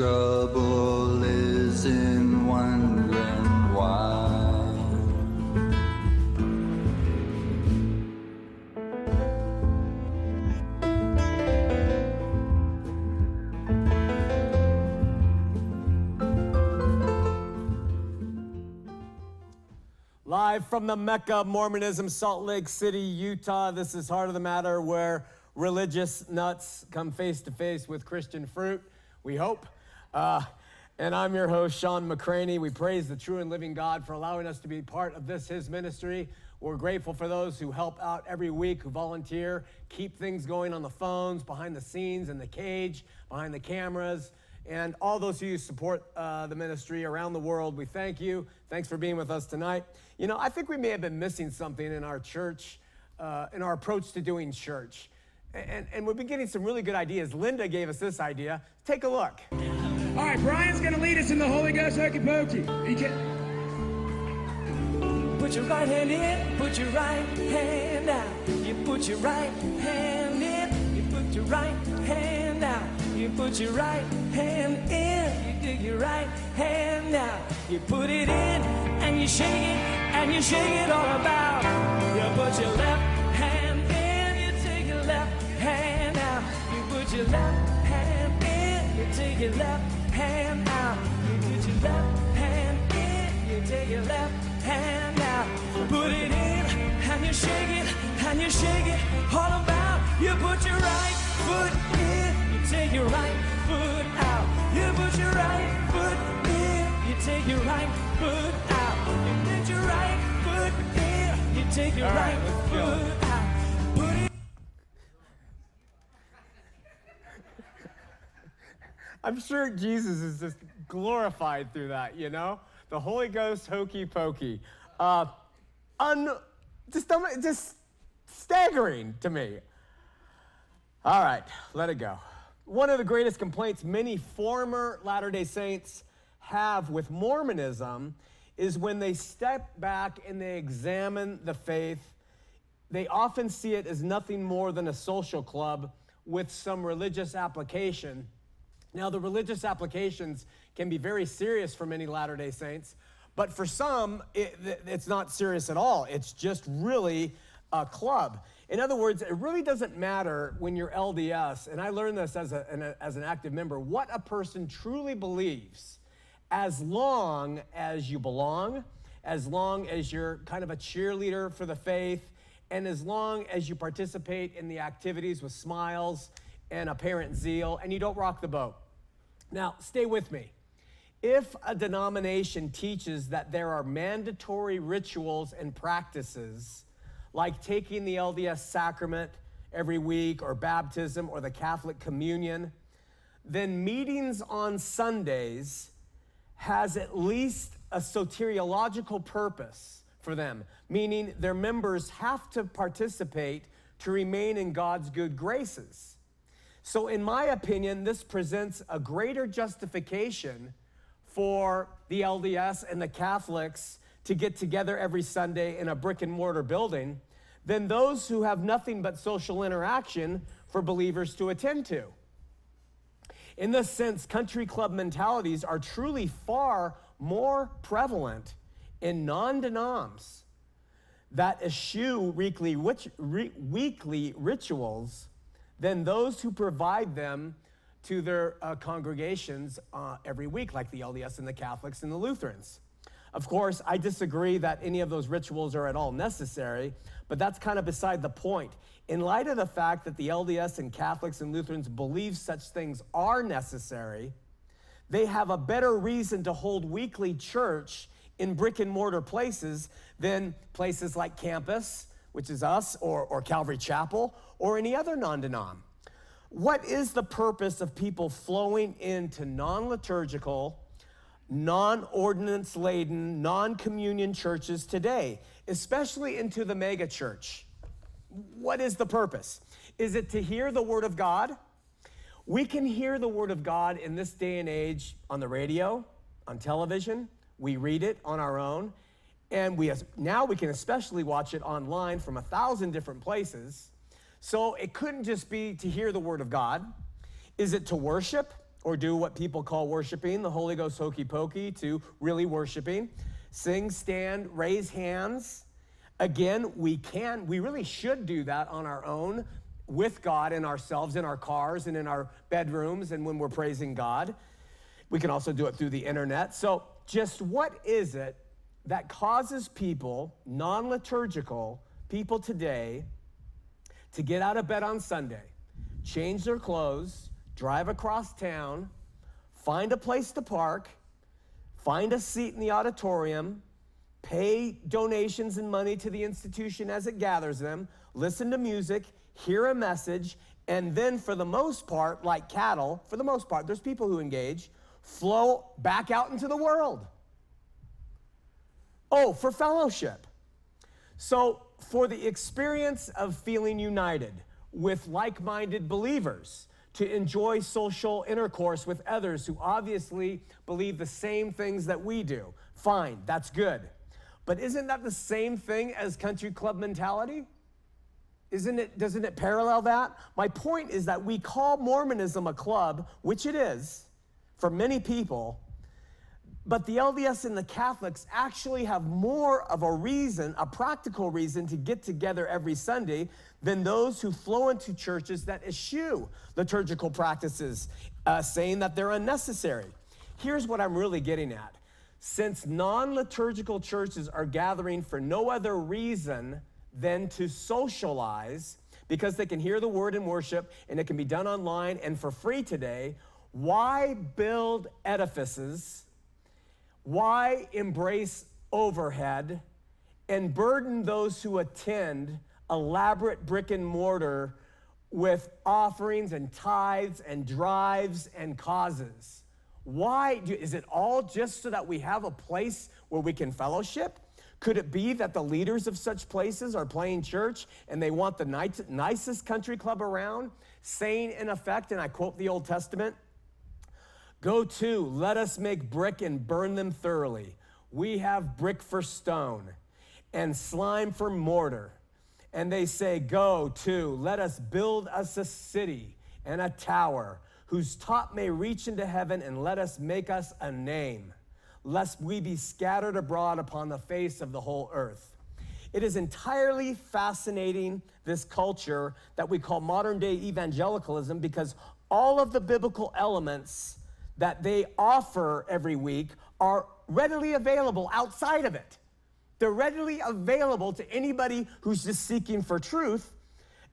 trouble is in wondering why. Live from the Mecca of Mormonism, Salt Lake City, Utah. This is Heart of the Matter, where religious nuts come face to face with Christian fruit, we hope. Uh, and I'm your host, Shawn McCraney. We praise the true and living God for allowing us to be part of this, his ministry. We're grateful for those who help out every week, who volunteer, keep things going on the phones, behind the scenes, in the cage, behind the cameras and all those who support uh, the ministry around the world. We thank you. Thanks for being with us tonight. You know, I think we may have been missing something in our church, uh, in our approach to doing church. And, and we've been getting some really good ideas. Linda gave us this idea. Take a look. All right, Brian's going to lead us in the Holy Ghost Hokey Pokey. You can... Put your right hand in, put your right hand out. You put your right hand in, you put your right hand out. You put your right hand in, you do your right hand out. You put it in and you shake it and you shake it all about. You put your left hand in, you take your left hand out. You put your left hand in, you take your left hand out. You put your left hand in, you take your left hand out. Put it in and you shake it and you shake it all about. You put your right foot in, you take your right foot out. You put your right foot in, you take your right foot out. You put your right foot in, you take your right, right, foot out. I'm sure Jesus is just glorified through that, you know? The Holy Ghost hokey pokey. Uh, un, just, just staggering to me. All right, let it go. One of the greatest complaints many former Latter day Saints have with Mormonism is when they step back and they examine the faith, they often see it as nothing more than a social club with some religious application. Now, the religious applications can be very serious for many Latter day Saints, but for some, it, it's not serious at all. It's just really a club. In other words, it really doesn't matter when you're LDS, and I learned this as, a, an, as an active member, what a person truly believes, as long as you belong, as long as you're kind of a cheerleader for the faith, and as long as you participate in the activities with smiles and apparent zeal, and you don't rock the boat. Now, stay with me. If a denomination teaches that there are mandatory rituals and practices, like taking the LDS sacrament every week, or baptism, or the Catholic communion, then meetings on Sundays has at least a soteriological purpose for them, meaning their members have to participate to remain in God's good graces. So, in my opinion, this presents a greater justification for the LDS and the Catholics to get together every Sunday in a brick and mortar building than those who have nothing but social interaction for believers to attend to. In this sense, country club mentalities are truly far more prevalent in non denoms that eschew weekly, weekly rituals than those who provide them to their uh, congregations uh, every week, like the LDS and the Catholics and the Lutherans. Of course, I disagree that any of those rituals are at all necessary, but that's kind of beside the point. In light of the fact that the LDS and Catholics and Lutherans believe such things are necessary, they have a better reason to hold weekly church in brick and mortar places than places like campus, which is us, or, or Calvary Chapel, or any other non denom. What is the purpose of people flowing into non liturgical, non ordinance laden, non communion churches today, especially into the mega church? What is the purpose? Is it to hear the Word of God? We can hear the Word of God in this day and age on the radio, on television. We read it on our own. And we now we can especially watch it online from a thousand different places. So it couldn't just be to hear the Word of God. Is it to worship or do what people call worshiping, the Holy Ghost hokey pokey, to really worshiping? Sing, stand, raise hands. Again, we can, we really should do that on our own with God and ourselves in our cars and in our bedrooms and when we're praising God. We can also do it through the internet. So, just what is it that causes people, non liturgical people today, to get out of bed on Sunday, change their clothes, drive across town, find a place to park, find a seat in the auditorium, pay donations and money to the institution as it gathers them, listen to music, hear a message, and then, for the most part, like cattle, for the most part, there's people who engage, flow back out into the world. Oh, for fellowship. So, for the experience of feeling united with like minded believers, to enjoy social intercourse with others who obviously believe the same things that we do. Fine, that's good. But isn't that the same thing as country club mentality? Isn't it, doesn't it parallel that? My point is that we call Mormonism a club, which it is for many people, but the LDS and the Catholics actually have more of a reason, a practical reason to get together every Sunday than those who flow into churches that eschew liturgical practices, uh, saying that they're unnecessary. Here's what I'm really getting at. Since non liturgical churches are gathering for no other reason than to socialize, because they can hear the word in worship and it can be done online and for free today, why build edifices? Why embrace overhead and burden those who attend elaborate brick and mortar with offerings and tithes and drives and causes? Why? Do, is it all just so that we have a place where we can fellowship? Could it be that the leaders of such places are playing church and they want the nicest country club around, saying in effect, and I quote the Old Testament, Go to, let us make brick and burn them thoroughly. We have brick for stone and slime for mortar. And they say, Go to, let us build us a city and a tower whose top may reach into heaven, and let us make us a name, lest we be scattered abroad upon the face of the whole earth. It is entirely fascinating, this culture that we call modern day evangelicalism, because all of the biblical elements that they offer every week are readily available outside of it. They're readily available to anybody who's just seeking for truth,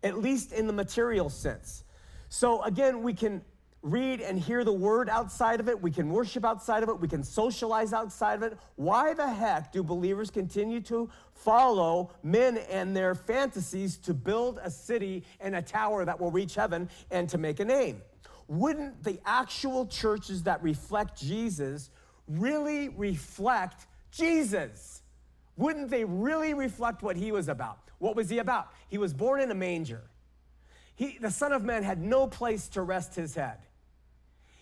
at least in the material sense. So, again, we can read and hear the word outside of it. We can worship outside of it. We can socialize outside of it. Why the heck do believers continue to follow men and their fantasies to build a city and a tower that will reach heaven and to make a name? Wouldn't the actual churches that reflect Jesus really reflect Jesus? Wouldn't they really reflect what he was about? What was he about? He was born in a manger. He, the Son of Man had no place to rest his head.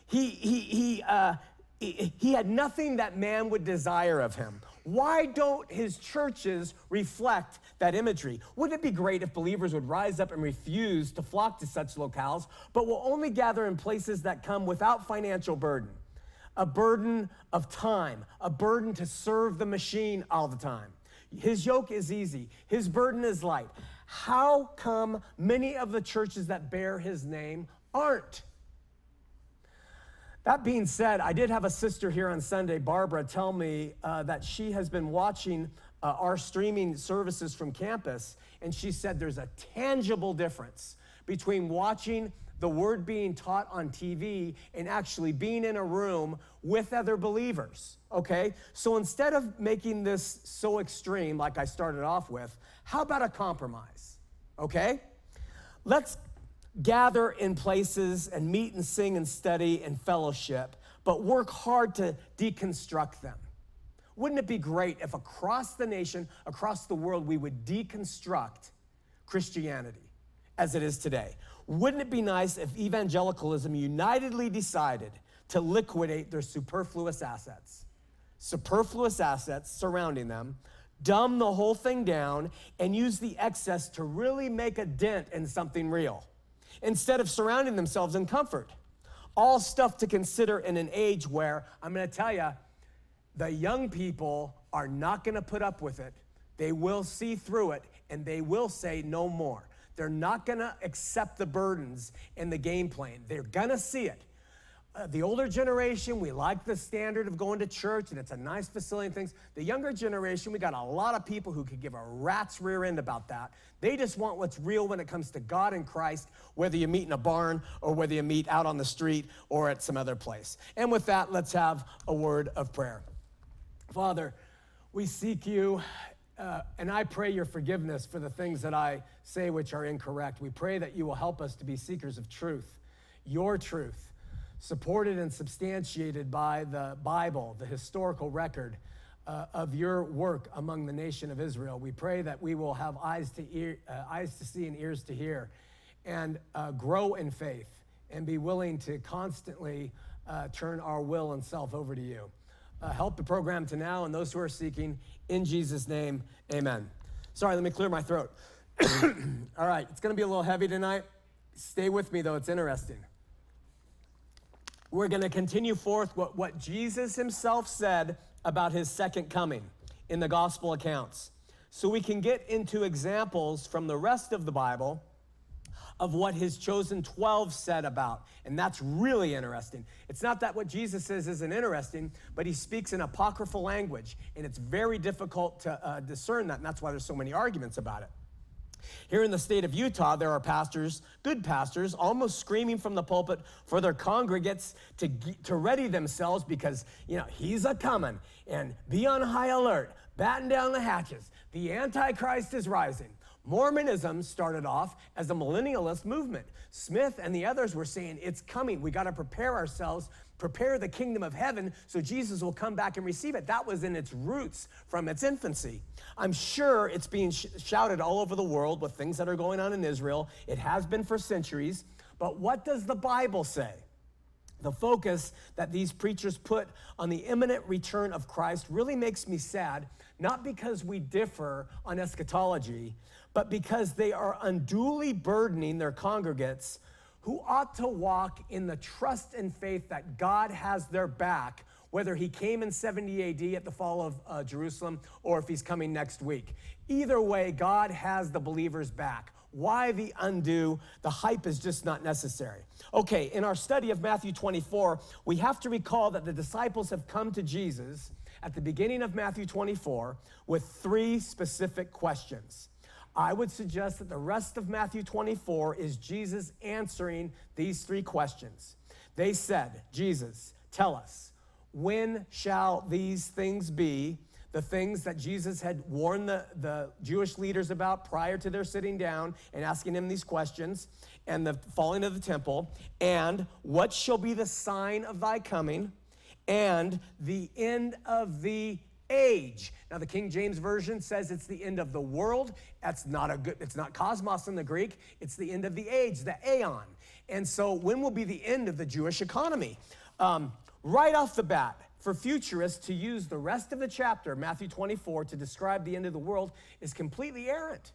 He, he, he, uh, he, he had nothing that man would desire of him. Why don't his churches reflect that imagery? Wouldn't it be great if believers would rise up and refuse to flock to such locales, but will only gather in places that come without financial burden? A burden of time, a burden to serve the machine all the time. His yoke is easy, his burden is light. How come many of the churches that bear his name aren't? That being said, I did have a sister here on Sunday, Barbara, tell me uh, that she has been watching uh, our streaming services from campus, and she said there's a tangible difference between watching the word being taught on TV and actually being in a room with other believers. Okay? So instead of making this so extreme, like I started off with, how about a compromise? Okay? Let's gather in places and meet and sing and study and fellowship, but work hard to deconstruct them. Wouldn't it be great if across the nation, across the world, we would deconstruct Christianity as it is today? Wouldn't it be nice if evangelicalism unitedly decided to liquidate their superfluous assets? Superfluous assets surrounding them, dumb the whole thing down, and use the excess to really make a dent in something real instead of surrounding themselves in comfort. All stuff to consider in an age where, I'm gonna tell you, the young people are not gonna put up with it. They will see through it and they will say no more. They're not gonna accept the burdens in the game plan. They're gonna see it. Uh, the older generation, we like the standard of going to church and it's a nice facility and things. The younger generation, we got a lot of people who could give a rat's rear end about that. They just want what's real when it comes to God and Christ, whether you meet in a barn or whether you meet out on the street or at some other place. And with that, let's have a word of prayer. Father, we seek you, uh, and I pray your forgiveness for the things that I say which are incorrect. We pray that you will help us to be seekers of truth, your truth supported and substantiated by the Bible, the historical record uh, of your work among the nation of Israel. We pray that we will have eyes to, ear, uh, eyes to see and ears to hear and uh, grow in faith and be willing to constantly uh, turn our will and self over to you. Uh, help the program to now and those who are seeking. In Jesus' name, amen. Sorry, let me clear my throat. All right, it's going to be a little heavy tonight. Stay with me, though, it's interesting we're going to continue forth what, what Jesus himself said about his second coming in the gospel accounts. So we can get into examples from the rest of the Bible of what his chosen 12 said about. And that's really interesting. It's not that what Jesus says isn't interesting, but he speaks in apocryphal language, and it's very difficult to uh, discern that, and that's why there's so many arguments about it. Here in the state of Utah, there are pastors, good pastors, almost screaming from the pulpit for their congregates to, to ready themselves because, you know, he's a coming and be on high alert, batten down the hatches. The Antichrist is rising. Mormonism started off as a millennialist movement. Smith and the others were saying, It's coming. We got to prepare ourselves prepare the kingdom of heaven so Jesus will come back and receive it. That was in its roots from its infancy. I'm sure it's being sh- shouted all over the world with things that are going on in Israel. It has been for centuries. But what does the Bible say? The focus that these preachers put on the imminent return of Christ really makes me sad, not because we differ on eschatology, but because they are unduly burdening their congregates who ought to walk in the trust and faith that God has their back, whether he came in 70 AD at the fall of uh, Jerusalem or if he's coming next week. Either way, God has the believers back. Why the undo? The hype is just not necessary. Okay, in our study of Matthew 24, we have to recall that the disciples have come to Jesus at the beginning of Matthew 24 with three specific questions. I would suggest that the rest of Matthew 24 is Jesus answering these three questions. They said, Jesus, tell us, when shall these things be? The things that Jesus had warned the, the Jewish leaders about prior to their sitting down and asking him these questions, and the falling of the temple, and what shall be the sign of thy coming, and the end of the age. Now the King James version says it's the end of the world. That's not a good it's not cosmos in the Greek. It's the end of the age, the aeon. And so when will be the end of the Jewish economy? Um, right off the bat, for futurists to use the rest of the chapter, Matthew 24, to describe the end of the world is completely errant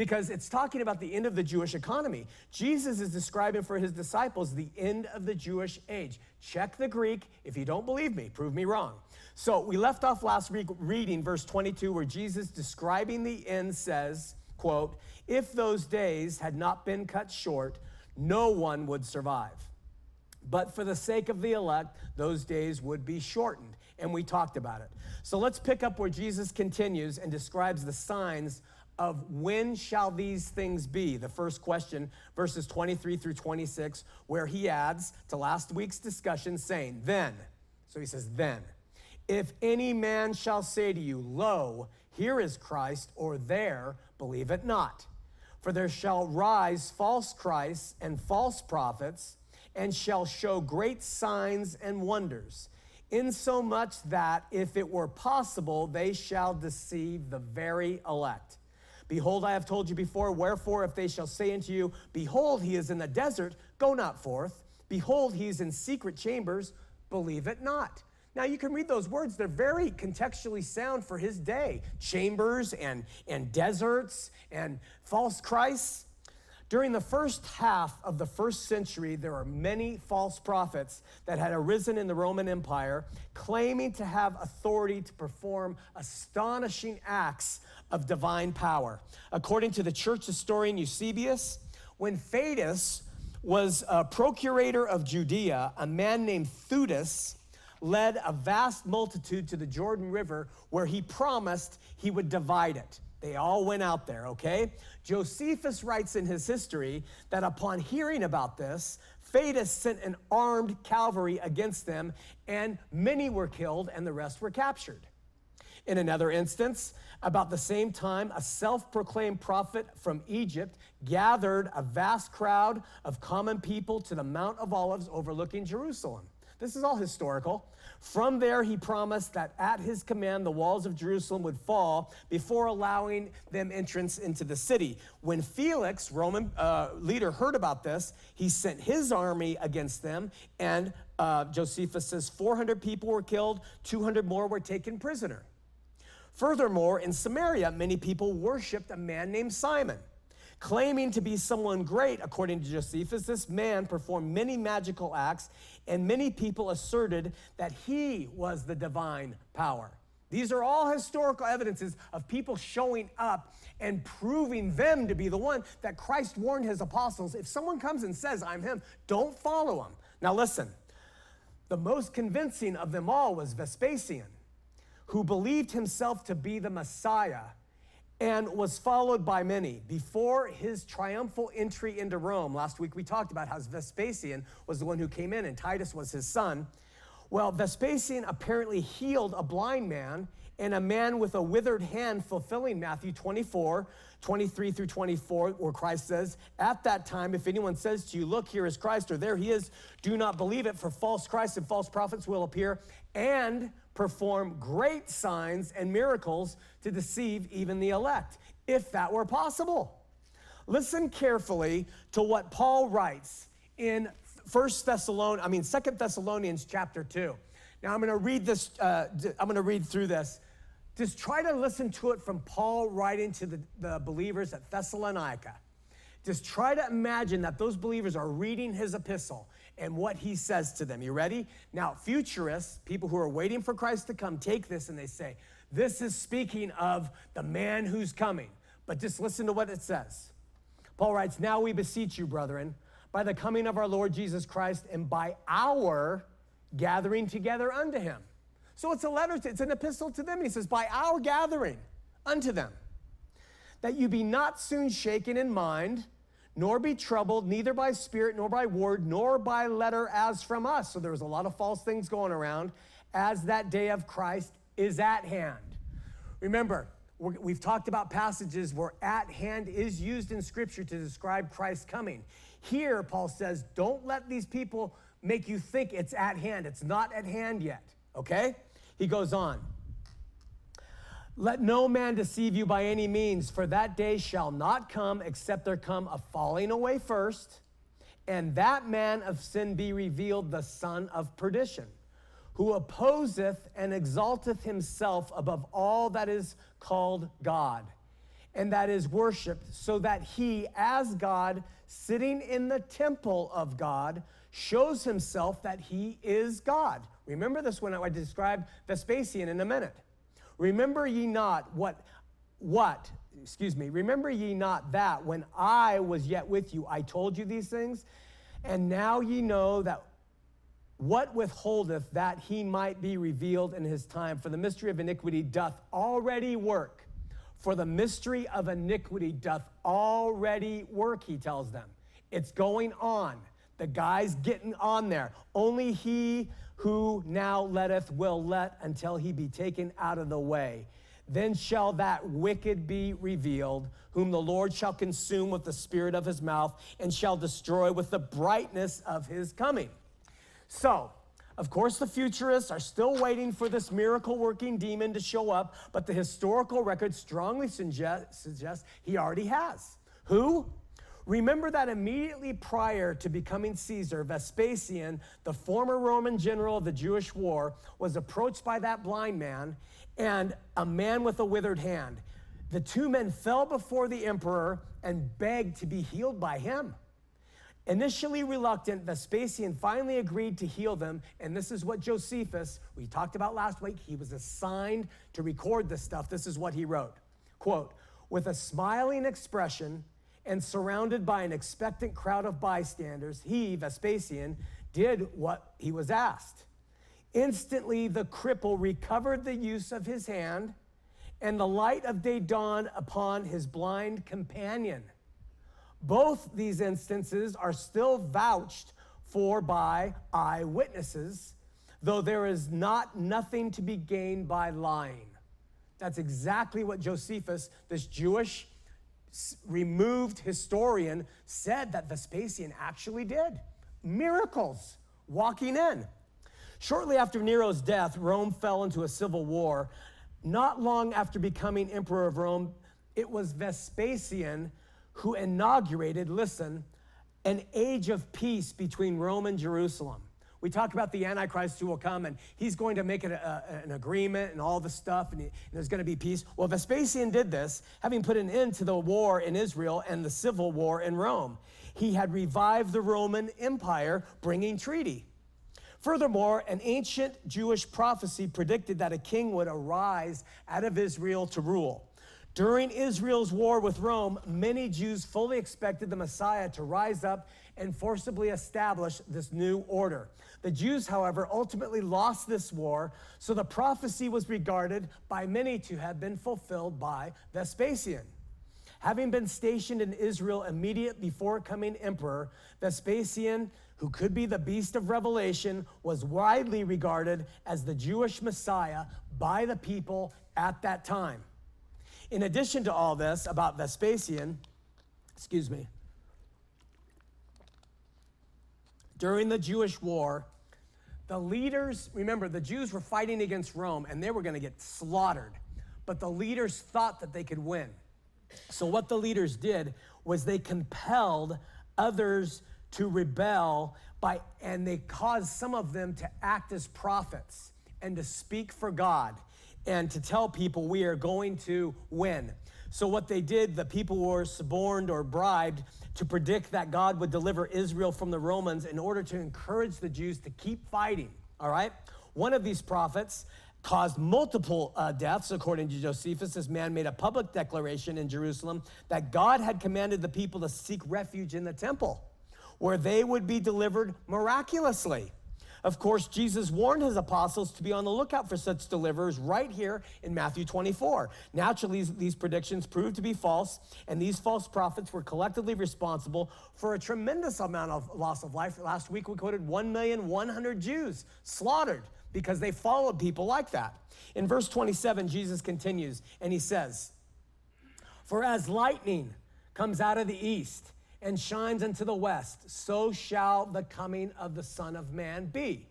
because it's talking about the end of the Jewish economy. Jesus is describing for his disciples the end of the Jewish age. Check the Greek. If you don't believe me, prove me wrong. So we left off last week reading verse 22 where Jesus describing the end says, quote, if those days had not been cut short, no one would survive. But for the sake of the elect, those days would be shortened. And we talked about it. So let's pick up where Jesus continues and describes the signs of when shall these things be? The first question, verses 23 through 26, where he adds to last week's discussion, saying, Then, so he says, Then, if any man shall say to you, Lo, here is Christ, or there, believe it not. For there shall rise false Christs and false prophets and shall show great signs and wonders, insomuch that if it were possible, they shall deceive the very elect. Behold, I have told you before, wherefore, if they shall say unto you, Behold, he is in the desert, go not forth. Behold, he is in secret chambers, believe it not. Now you can read those words, they're very contextually sound for his day. Chambers and, and deserts and false Christs. During the first half of the first century, there were many false prophets that had arisen in the Roman Empire, claiming to have authority to perform astonishing acts of divine power. According to the church historian Eusebius, when Fadus was a procurator of Judea, a man named Theudas led a vast multitude to the Jordan River where he promised he would divide it. They all went out there, okay? Josephus writes in his history that upon hearing about this, Fadus sent an armed cavalry against them, and many were killed and the rest were captured. In another instance, about the same time, a self proclaimed prophet from Egypt gathered a vast crowd of common people to the Mount of Olives overlooking Jerusalem. This is all historical. From there, he promised that at his command, the walls of Jerusalem would fall before allowing them entrance into the city. When Felix, Roman uh, leader, heard about this, he sent his army against them, and uh, Josephus says 400 people were killed, 200 more were taken prisoner. Furthermore, in Samaria, many people worshiped a man named Simon. Claiming to be someone great, according to Josephus, this man performed many magical acts, and many people asserted that he was the divine power. These are all historical evidences of people showing up and proving them to be the one that Christ warned his apostles. If someone comes and says, I'm him, don't follow him. Now, listen, the most convincing of them all was Vespasian, who believed himself to be the Messiah and was followed by many. Before his triumphal entry into Rome, last week we talked about how Vespasian was the one who came in and Titus was his son. Well, Vespasian apparently healed a blind man and a man with a withered hand, fulfilling Matthew 24, 23 through 24, where Christ says, At that time, if anyone says to you, Look, here is Christ, or there he is, do not believe it, for false Christs and false prophets will appear and perform great signs and miracles to deceive even the elect, if that were possible. Listen carefully to what Paul writes in First Thessalonians, I mean Second Thessalonians chapter 2. Now I'm going to read this, uh, I'm going to read through this. Just try to listen to it from Paul writing to the, the believers at Thessalonica. Just try to imagine that those believers are reading his epistle and what he says to them. You ready? Now, futurists, people who are waiting for Christ to come, take this and they say, This is speaking of the man who's coming. But just listen to what it says. Paul writes, Now we beseech you, brethren, by the coming of our Lord Jesus Christ and by our gathering together unto him. So it's a letter, to, it's an epistle to them. He says, By our gathering unto them, that you be not soon shaken in mind nor be troubled, neither by spirit, nor by word, nor by letter as from us. So there was a lot of false things going around as that day of Christ is at hand. Remember, we've talked about passages where at hand is used in Scripture to describe Christ's coming. Here, Paul says, don't let these people make you think it's at hand. It's not at hand yet, okay? He goes on. Let no man deceive you by any means, for that day shall not come except there come a falling away first, and that man of sin be revealed, the son of perdition, who opposeth and exalteth himself above all that is called God and that is worshiped, so that he, as God, sitting in the temple of God, shows himself that he is God. Remember this when I described Vespasian in a minute. Remember ye not what, what, excuse me, remember ye not that when I was yet with you, I told you these things? And now ye know that what withholdeth that he might be revealed in his time? For the mystery of iniquity doth already work. For the mystery of iniquity doth already work, he tells them. It's going on. The guy's getting on there. Only he who now letteth will let until he be taken out of the way. Then shall that wicked be revealed, whom the Lord shall consume with the spirit of his mouth and shall destroy with the brightness of his coming. So, of course, the futurists are still waiting for this miracle working demon to show up, but the historical record strongly suggest, suggests he already has. Who? Remember that immediately prior to becoming Caesar, Vespasian, the former Roman general of the Jewish war, was approached by that blind man and a man with a withered hand. The two men fell before the emperor and begged to be healed by him. Initially reluctant, Vespasian finally agreed to heal them, and this is what Josephus, we talked about last week, he was assigned to record this stuff. This is what he wrote. Quote, with a smiling expression and surrounded by an expectant crowd of bystanders, he, Vespasian, did what he was asked. Instantly, the cripple recovered the use of his hand, and the light of day dawned upon his blind companion. Both these instances are still vouched for by eyewitnesses, though there is not nothing to be gained by lying. That's exactly what Josephus, this Jewish removed historian, said that Vespasian actually did. Miracles walking in. Shortly after Nero's death, Rome fell into a civil war. Not long after becoming emperor of Rome, it was Vespasian who inaugurated, listen, an age of peace between Rome and Jerusalem. We talk about the Antichrist who will come and he's going to make it a, a, an agreement and all the stuff, and, he, and there's going to be peace. Well, Vespasian did this, having put an end to the war in Israel and the civil war in Rome. He had revived the Roman Empire, bringing treaty. Furthermore, an ancient Jewish prophecy predicted that a king would arise out of Israel to rule. During Israel's war with Rome, many Jews fully expected the Messiah to rise up and forcibly establish this new order. The Jews, however, ultimately lost this war, so the prophecy was regarded by many to have been fulfilled by Vespasian. Having been stationed in Israel immediate before coming emperor, Vespasian, who could be the beast of Revelation, was widely regarded as the Jewish Messiah by the people at that time. In addition to all this about Vespasian, excuse me, during the Jewish war, the leaders, remember, the Jews were fighting against Rome and they were going to get slaughtered. But the leaders thought that they could win. So, what the leaders did was they compelled others to rebel by, and they caused some of them to act as prophets and to speak for God and to tell people we are going to win. So, what they did, the people were suborned or bribed to predict that God would deliver Israel from the Romans in order to encourage the Jews to keep fighting. All right? One of these prophets caused multiple uh, deaths, according to Josephus. This man made a public declaration in Jerusalem that God had commanded the people to seek refuge in the temple, where they would be delivered miraculously. Of course, Jesus warned his apostles to be on the lookout for such deliverers right here in Matthew 24. Naturally, these predictions proved to be false, and these false prophets were collectively responsible for a tremendous amount of loss of life. Last week, we quoted 1,100 Jews slaughtered because they followed people like that. In verse 27, Jesus continues, and he says, For as lightning comes out of the east, and shines into the west, so shall the coming of the Son of Man be.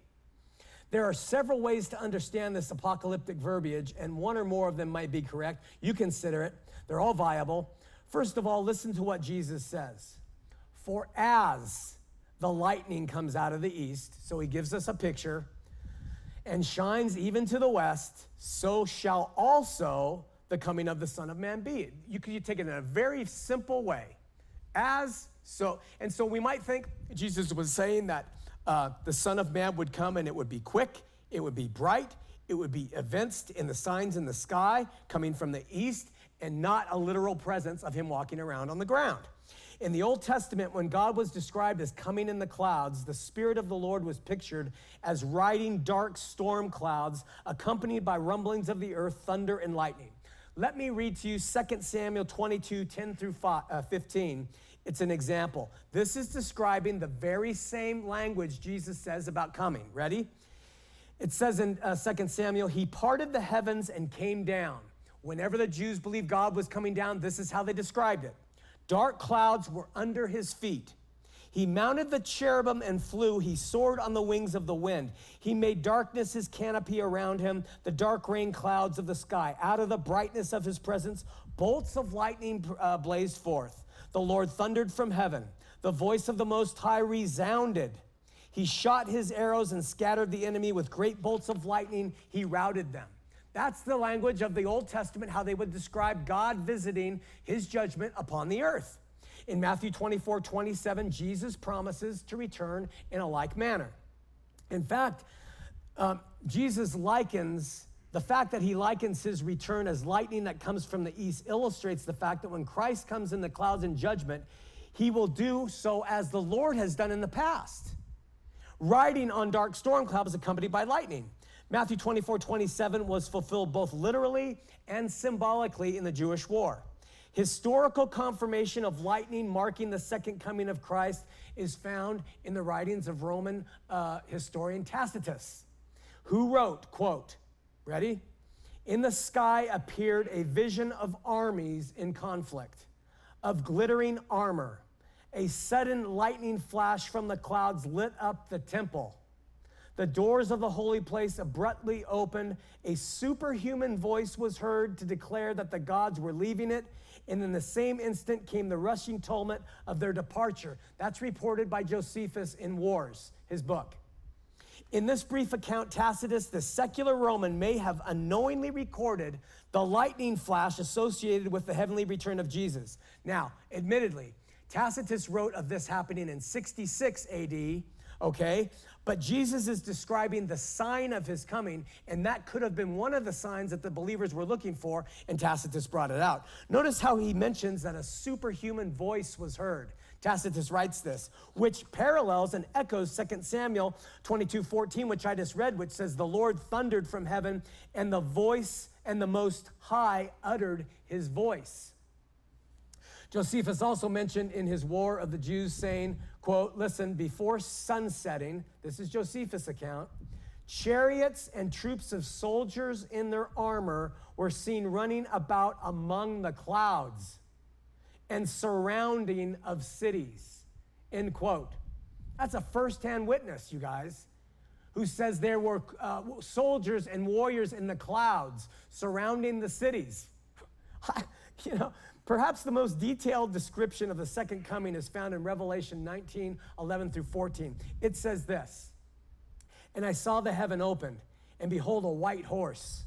There are several ways to understand this apocalyptic verbiage, and one or more of them might be correct. You consider it, they're all viable. First of all, listen to what Jesus says. For as the lightning comes out of the east, so he gives us a picture, and shines even to the west, so shall also the coming of the Son of Man be. You could take it in a very simple way. As so, and so we might think Jesus was saying that uh, the Son of Man would come and it would be quick, it would be bright, it would be evinced in the signs in the sky coming from the east, and not a literal presence of him walking around on the ground. In the Old Testament, when God was described as coming in the clouds, the Spirit of the Lord was pictured as riding dark storm clouds, accompanied by rumblings of the earth, thunder, and lightning. Let me read to you 2 Samuel 22 10 through uh, 15. It's an example. This is describing the very same language Jesus says about coming. Ready? It says in uh, 2 Samuel, He parted the heavens and came down. Whenever the Jews believed God was coming down, this is how they described it. Dark clouds were under his feet. He mounted the cherubim and flew. He soared on the wings of the wind. He made darkness his canopy around him, the dark rain clouds of the sky. Out of the brightness of his presence, bolts of lightning uh, blazed forth. The Lord thundered from heaven. The voice of the Most High resounded. He shot his arrows and scattered the enemy with great bolts of lightning. He routed them. That's the language of the Old Testament, how they would describe God visiting his judgment upon the earth. In Matthew 24, 27, Jesus promises to return in a like manner. In fact, um, Jesus likens the fact that he likens his return as lightning that comes from the east illustrates the fact that when Christ comes in the clouds in judgment, he will do so as the Lord has done in the past, riding on dark storm clouds accompanied by lightning. Matthew 24, 27 was fulfilled both literally and symbolically in the Jewish war. Historical confirmation of lightning marking the second coming of Christ is found in the writings of Roman uh, historian Tacitus, who wrote, quote, ready? In the sky appeared a vision of armies in conflict, of glittering armor. A sudden lightning flash from the clouds lit up the temple the doors of the holy place abruptly opened. A superhuman voice was heard to declare that the gods were leaving it. And in the same instant came the rushing tumult of their departure. That's reported by Josephus in Wars, his book. In this brief account, Tacitus, the secular Roman, may have unknowingly recorded the lightning flash associated with the heavenly return of Jesus. Now, admittedly, Tacitus wrote of this happening in 66 AD, okay? But Jesus is describing the sign of his coming, and that could have been one of the signs that the believers were looking for, and Tacitus brought it out. Notice how he mentions that a superhuman voice was heard. Tacitus writes this, which parallels and echoes 2 Samuel 22 14, which I just read, which says, The Lord thundered from heaven, and the voice and the Most High uttered his voice. Josephus also mentioned in his War of the Jews, saying, quote, listen, before sunsetting, this is Josephus' account, chariots and troops of soldiers in their armor were seen running about among the clouds and surrounding of cities, end quote. That's a firsthand witness, you guys, who says there were uh, soldiers and warriors in the clouds surrounding the cities. you know, Perhaps the most detailed description of the second coming is found in Revelation 19 11 through 14. It says this And I saw the heaven opened, and behold, a white horse.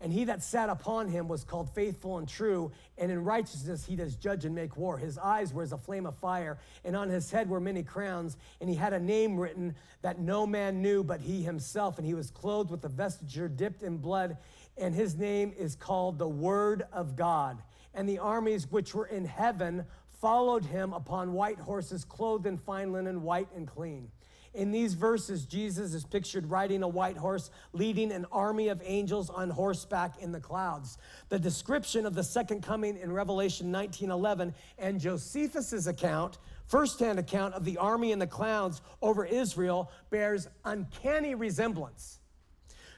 And he that sat upon him was called faithful and true, and in righteousness he does judge and make war. His eyes were as a flame of fire, and on his head were many crowns, and he had a name written that no man knew but he himself, and he was clothed with a vesture dipped in blood, and his name is called the Word of God and the armies which were in heaven followed him upon white horses, clothed in fine linen, white and clean. In these verses, Jesus is pictured riding a white horse, leading an army of angels on horseback in the clouds. The description of the second coming in Revelation 19:11 and Josephus's account, firsthand account of the army in the clouds over Israel, bears uncanny resemblance.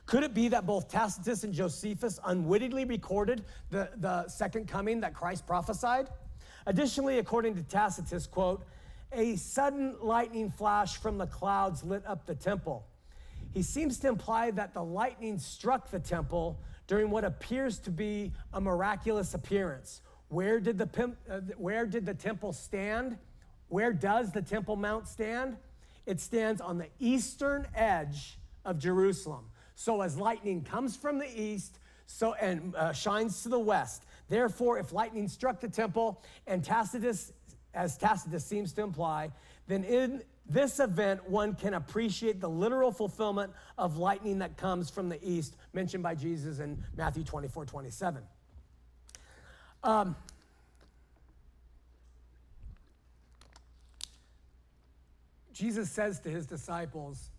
Could it be that both Tacitus and Josephus unwittingly recorded the, the second coming that Christ prophesied? Additionally, according to Tacitus, quote, a sudden lightning flash from the clouds lit up the temple. He seems to imply that the lightning struck the temple during what appears to be a miraculous appearance. Where did the, uh, where did the temple stand? Where does the Temple Mount stand? It stands on the eastern edge of Jerusalem. So as lightning comes from the east, so and uh, shines to the west. Therefore, if lightning struck the temple, and Tacitus, as Tacitus seems to imply, then in this event, one can appreciate the literal fulfillment of lightning that comes from the east, mentioned by Jesus in Matthew 24, 27. Um, Jesus says to his disciples,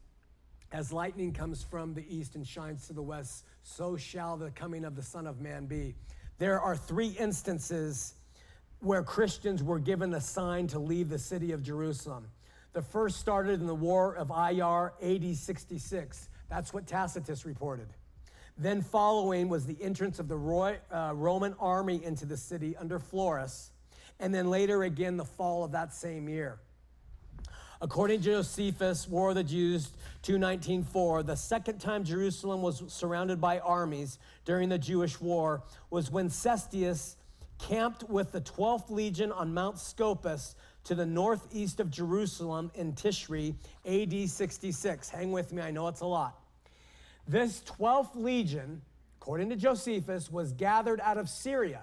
As lightning comes from the east and shines to the west, so shall the coming of the Son of Man be. There are three instances where Christians were given a sign to leave the city of Jerusalem. The first started in the War of Iyar, AD 66. That's what Tacitus reported. Then, following was the entrance of the Roy, uh, Roman army into the city under Florus, and then later again the fall of that same year. According to Josephus, War of the Jews 219.4, the second time Jerusalem was surrounded by armies during the Jewish war was when Cestius camped with the 12th Legion on Mount Scopus to the northeast of Jerusalem in Tishri, AD 66. Hang with me, I know it's a lot. This 12th Legion, according to Josephus, was gathered out of Syria.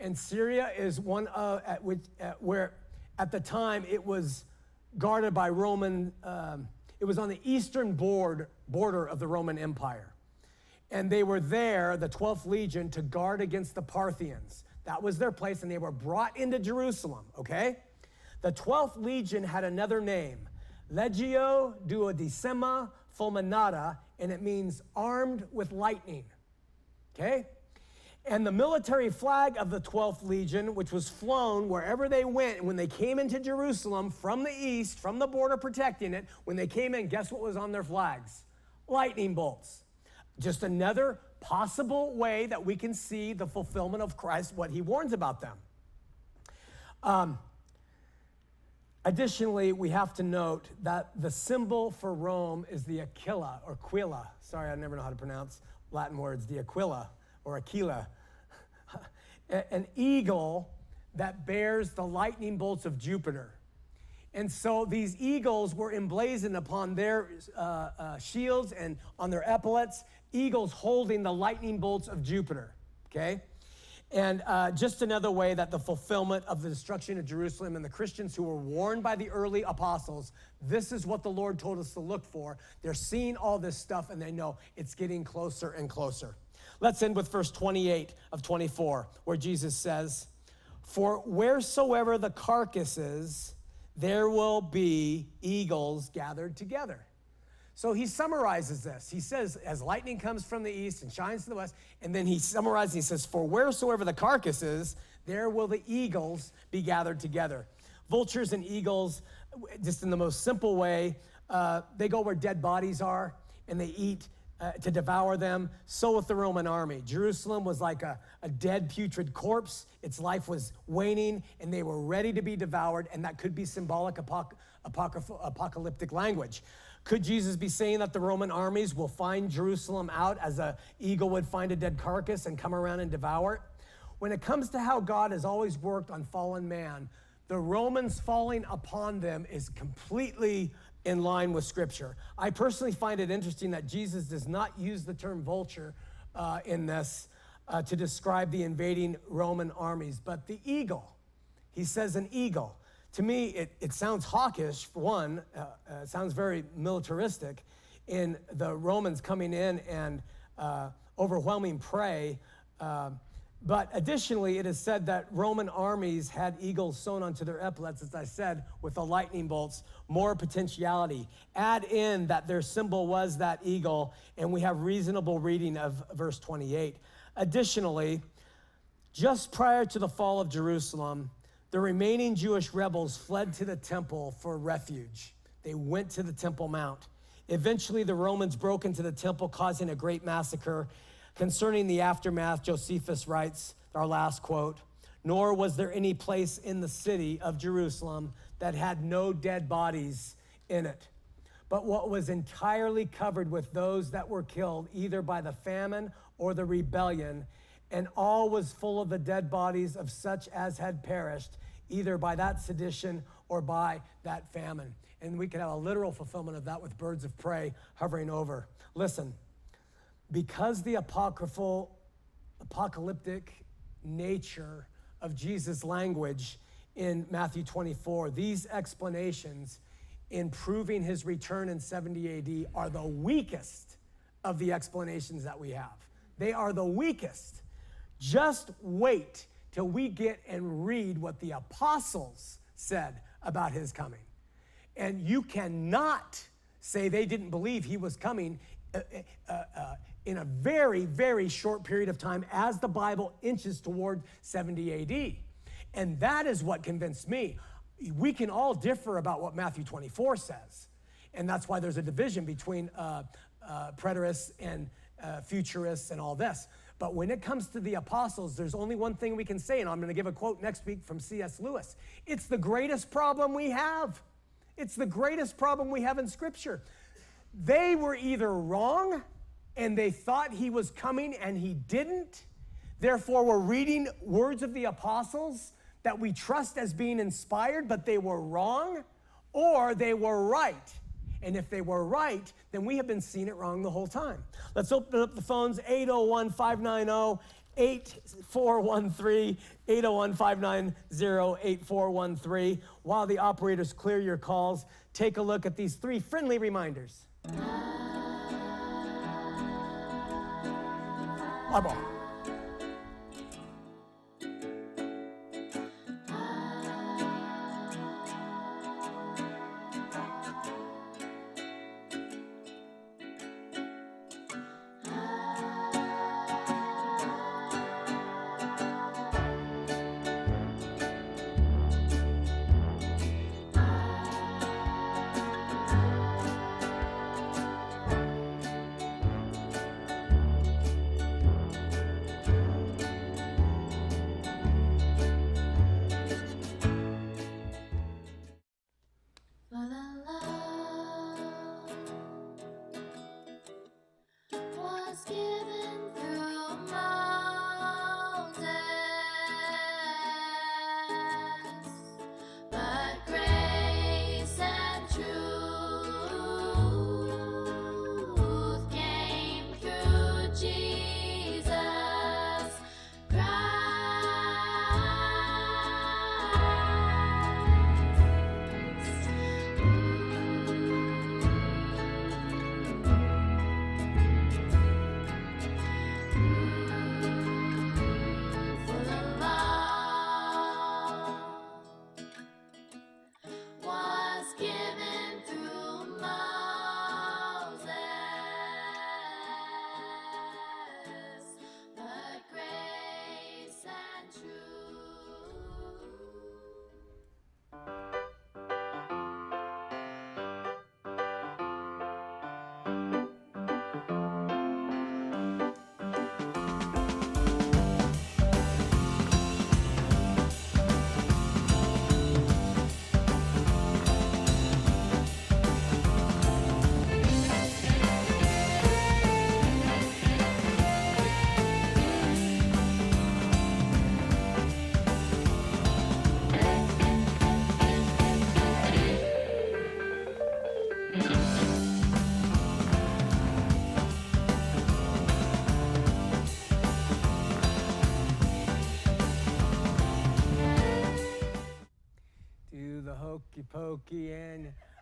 And Syria is one of, at which, at where at the time it was guarded by Roman, um, it was on the eastern board, border of the Roman Empire. And they were there, the 12th Legion, to guard against the Parthians. That was their place, and they were brought into Jerusalem, okay? The 12th Legion had another name, Legio Duodecima Fulminata, and it means armed with lightning, okay? And the military flag of the 12th Legion, which was flown wherever they went, when they came into Jerusalem from the east, from the border protecting it, when they came in, guess what was on their flags? Lightning bolts. Just another possible way that we can see the fulfillment of Christ, what he warns about them. Um, additionally, we have to note that the symbol for Rome is the Aquila or Aquila. Sorry, I never know how to pronounce Latin words, the Aquila or Aquila. An eagle that bears the lightning bolts of Jupiter. And so these eagles were emblazoned upon their uh, uh, shields and on their epaulets eagles holding the lightning bolts of Jupiter, okay? And uh, just another way that the fulfillment of the destruction of Jerusalem and the Christians who were warned by the early apostles, this is what the Lord told us to look for. They're seeing all this stuff and they know it's getting closer and closer. Let's end with verse 28 of 24, where Jesus says, For wheresoever the carcass is, there will be eagles gathered together. So he summarizes this. He says, as lightning comes from the east and shines to the west, and then he summarizes, he says, For wheresoever the carcass is, there will the eagles be gathered together. Vultures and eagles, just in the most simple way, uh, they go where dead bodies are and they eat uh, to devour them. So with the Roman army. Jerusalem was like a, a dead, putrid corpse. Its life was waning and they were ready to be devoured, and that could be symbolic apoc- apocalyptic language. Could Jesus be saying that the Roman armies will find Jerusalem out as an eagle would find a dead carcass and come around and devour it? When it comes to how God has always worked on fallen man, the Romans falling upon them is completely in line with Scripture. I personally find it interesting that Jesus does not use the term vulture uh, in this uh, to describe the invading Roman armies, but the eagle. He says an eagle to me, it, it sounds hawkish, for one, uh, uh, sounds very militaristic in the Romans coming in and uh, overwhelming prey. Uh, but additionally, it is said that Roman armies had eagles sewn onto their epaulets, as I said, with the lightning bolts, more potentiality. Add in that their symbol was that eagle, and we have reasonable reading of verse 28. Additionally, just prior to the fall of Jerusalem, the remaining Jewish rebels fled to the temple for refuge. They went to the Temple Mount. Eventually, the Romans broke into the temple, causing a great massacre. Concerning the aftermath, Josephus writes, our last quote, nor was there any place in the city of Jerusalem that had no dead bodies in it, but what was entirely covered with those that were killed either by the famine or the rebellion, and all was full of the dead bodies of such as had perished, either by that sedition or by that famine. And we could have a literal fulfillment of that with birds of prey hovering over. Listen, because the apocryphal, apocalyptic nature of Jesus' language in Matthew 24, these explanations in proving his return in 70 AD are the weakest of the explanations that we have. They are the weakest. Just wait till we get and read what the apostles said about his coming. And you cannot say they didn't believe he was coming uh, uh, uh, in a very, very short period of time as the Bible inches toward 70 AD. And that is what convinced me. We can all differ about what Matthew 24 says. And that's why there's a division between uh, uh, preterists and uh, futurists and all this. But when it comes to the apostles, there's only one thing we can say, and I'm going to give a quote next week from C.S. Lewis. It's the greatest problem we have. It's the greatest problem we have in Scripture. They were either wrong and they thought he was coming and he didn't. Therefore, we're reading words of the apostles that we trust as being inspired, but they were wrong, or they were right. And if they were right, then we have been seeing it wrong the whole time. Let's open up the phones 801 590 8413, 801 590 8413. While the operators clear your calls, take a look at these three friendly reminders. Eyeball. La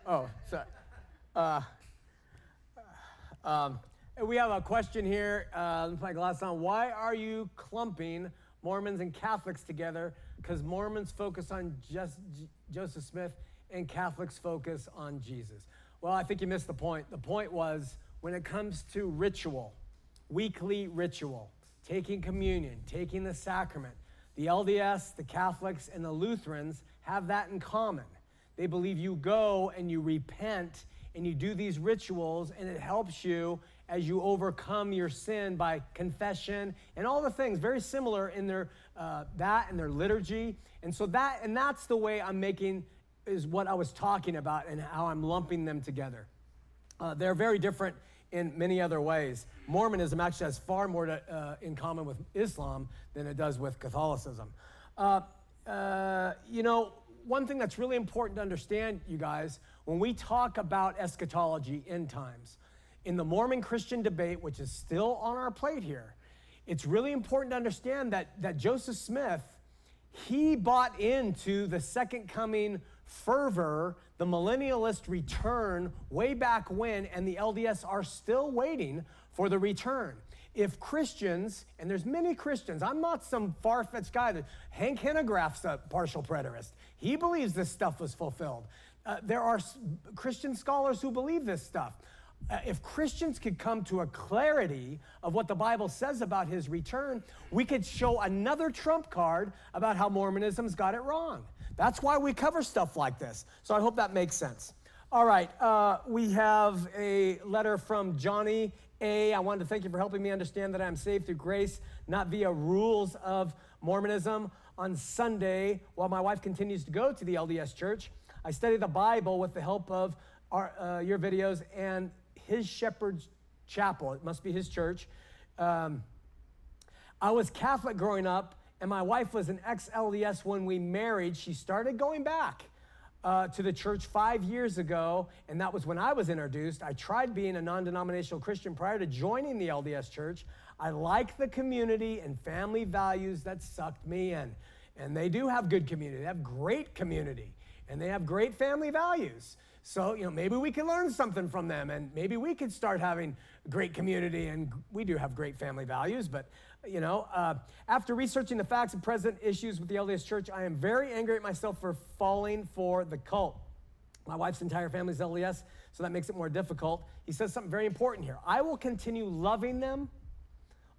oh, sorry. Uh, um, we have a question here. Uh, my glass on. Why are you clumping Mormons and Catholics together? Because Mormons focus on just J- Joseph Smith and Catholics focus on Jesus. Well, I think you missed the point. The point was when it comes to ritual, weekly ritual, taking communion, taking the sacrament, the LDS, the Catholics, and the Lutherans have that in common. They believe you go and you repent and you do these rituals, and it helps you as you overcome your sin by confession and all the things very similar in their uh, that and their liturgy. And so that and that's the way I'm making is what I was talking about and how I'm lumping them together. Uh, they're very different in many other ways. Mormonism actually has far more to, uh, in common with Islam than it does with Catholicism. Uh, uh, you know, one thing that's really important to understand, you guys, when we talk about eschatology, end times, in the Mormon Christian debate, which is still on our plate here, it's really important to understand that, that Joseph Smith, he bought into the second coming fervor, the millennialist return way back when, and the LDS are still waiting for the return. if Christians, and there's many Christians, I'm not some far fetched guy that Hank Hanegraaff's a partial preterist. He believes this stuff was fulfilled. Uh, there are Christian scholars who believe this stuff. Uh, if Christians could come to a clarity of what the Bible says about his return, we could show another trump card about how Mormonism's got it wrong. That's why we cover stuff like this. So I hope that makes sense. All right, uh, we have a letter from Johnny A. I wanted to thank you for helping me understand that I'm saved through grace, not via rules of Mormonism. On Sunday, while my wife continues to go to the LDS church, I study the Bible with the help of our, uh, your videos and his shepherd's chapel. It must be his church. Um, I was Catholic growing up, and my wife was an ex LDS when we married. She started going back uh, to the church five years ago, and that was when I was introduced. I tried being a non denominational Christian prior to joining the LDS church. I like the community and family values that sucked me in. And they do have good community, they have great community, and they have great family values. So, you know, maybe we can learn something from them and maybe we could start having great community and we do have great family values. But, you know, uh, after researching the facts and present issues with the LDS Church, I am very angry at myself for falling for the cult. My wife's entire family is LDS, so that makes it more difficult. He says something very important here. I will continue loving them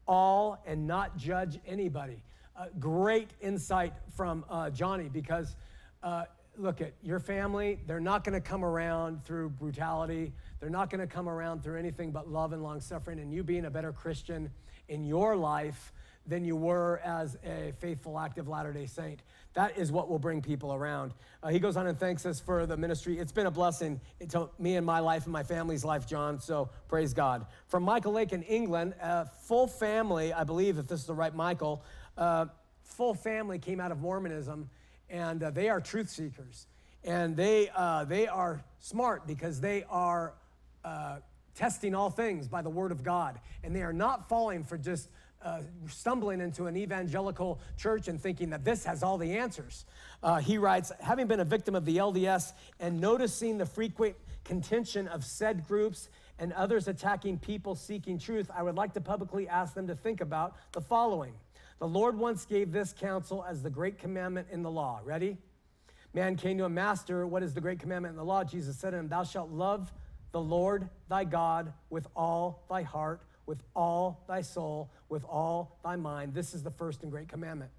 all and not judge anybody. Uh, great insight from uh, Johnny because uh, look at your family, they're not going to come around through brutality. They're not going to come around through anything but love and long suffering and you being a better Christian in your life than you were as a faithful, active Latter day Saint. That is what will bring people around. Uh, he goes on and thanks us for the ministry. It's been a blessing to me and my life and my family's life, John. So praise God. From Michael Lake in England, uh, full family, I believe, if this is the right Michael, uh, full family came out of Mormonism, and uh, they are truth seekers. And they, uh, they are smart because they are uh, testing all things by the word of God. And they are not falling for just uh, stumbling into an evangelical church and thinking that this has all the answers. Uh, he writes, having been a victim of the LDS and noticing the frequent contention of said groups and others attacking people seeking truth, I would like to publicly ask them to think about the following. The Lord once gave this counsel as the great commandment in the law. Ready? Man came to a master, What is the great commandment in the law? Jesus said to him, Thou shalt love the Lord thy God with all thy heart, with all thy soul, with all thy mind. This is the first and great commandment.